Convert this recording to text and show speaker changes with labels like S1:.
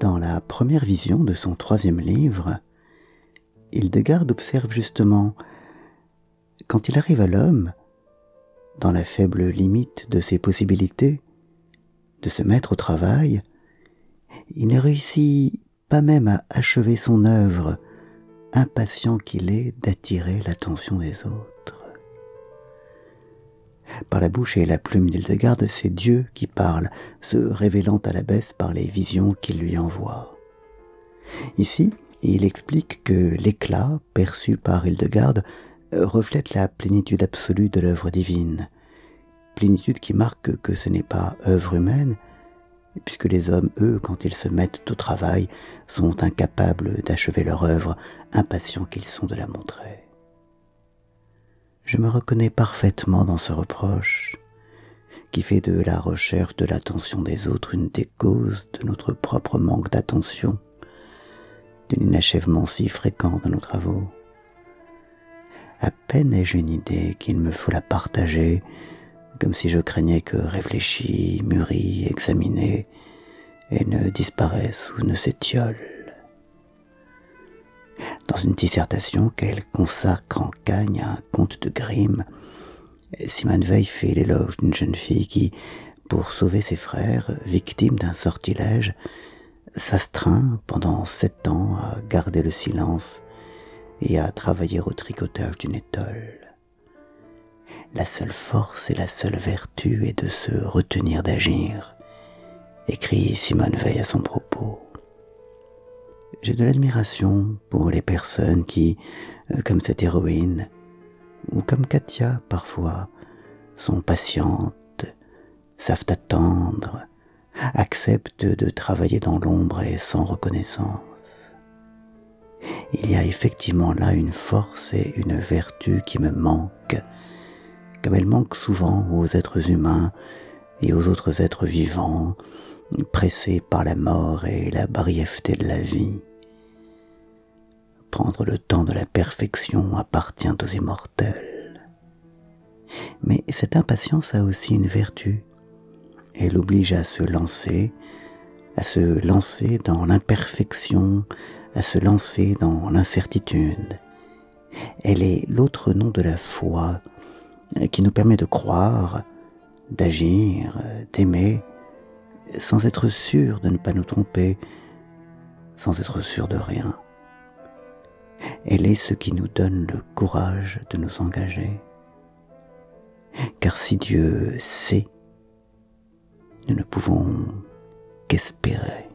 S1: Dans la première vision de son troisième livre, Hildegarde observe justement, quand il arrive à l'homme, dans la faible limite de ses possibilités, de se mettre au travail, il ne réussit pas même à achever son œuvre, impatient qu'il est d'attirer l'attention des autres. Par la bouche et la plume d'Hildegarde, c'est Dieu qui parle, se révélant à la baisse par les visions qu'il lui envoie. Ici, il explique que l'éclat perçu par Hildegarde reflète la plénitude absolue de l'œuvre divine, plénitude qui marque que ce n'est pas œuvre humaine, puisque les hommes, eux, quand ils se mettent au travail, sont incapables d'achever leur œuvre, impatients qu'ils sont de la montrer. Je me reconnais parfaitement dans ce reproche, qui fait de la recherche de l'attention des autres une des causes de notre propre manque d'attention, d'un inachèvement si fréquent de nos travaux. À peine ai-je une idée qu'il me faut la partager comme si je craignais que réfléchi, mûri, examiné, et ne disparaisse ou ne s'étiole. Une dissertation qu'elle consacre en cagne à un conte de Grimm, Simone Veil fait l'éloge d'une jeune fille qui, pour sauver ses frères, victime d'un sortilège, s'astreint pendant sept ans à garder le silence et à travailler au tricotage d'une étole la seule force et la seule vertu est de se retenir d'agir, écrit Simone Veil à son propos. J'ai de l'admiration pour les personnes qui, euh, comme cette héroïne, ou comme Katia parfois, sont patientes, savent attendre, acceptent de travailler dans l'ombre et sans reconnaissance. Il y a effectivement là une force et une vertu qui me manquent comme elle manque souvent aux êtres humains et aux autres êtres vivants, pressés par la mort et la brièveté de la vie. Le temps de la perfection appartient aux immortels. Mais cette impatience a aussi une vertu. Elle oblige à se lancer, à se lancer dans l'imperfection, à se lancer dans l'incertitude. Elle est l'autre nom de la foi, euh, qui nous permet de croire, d'agir, d'aimer, sans être sûr de ne pas nous tromper, sans être sûr de rien. Elle est ce qui nous donne le courage de nous engager. Car si Dieu sait, nous ne pouvons qu'espérer.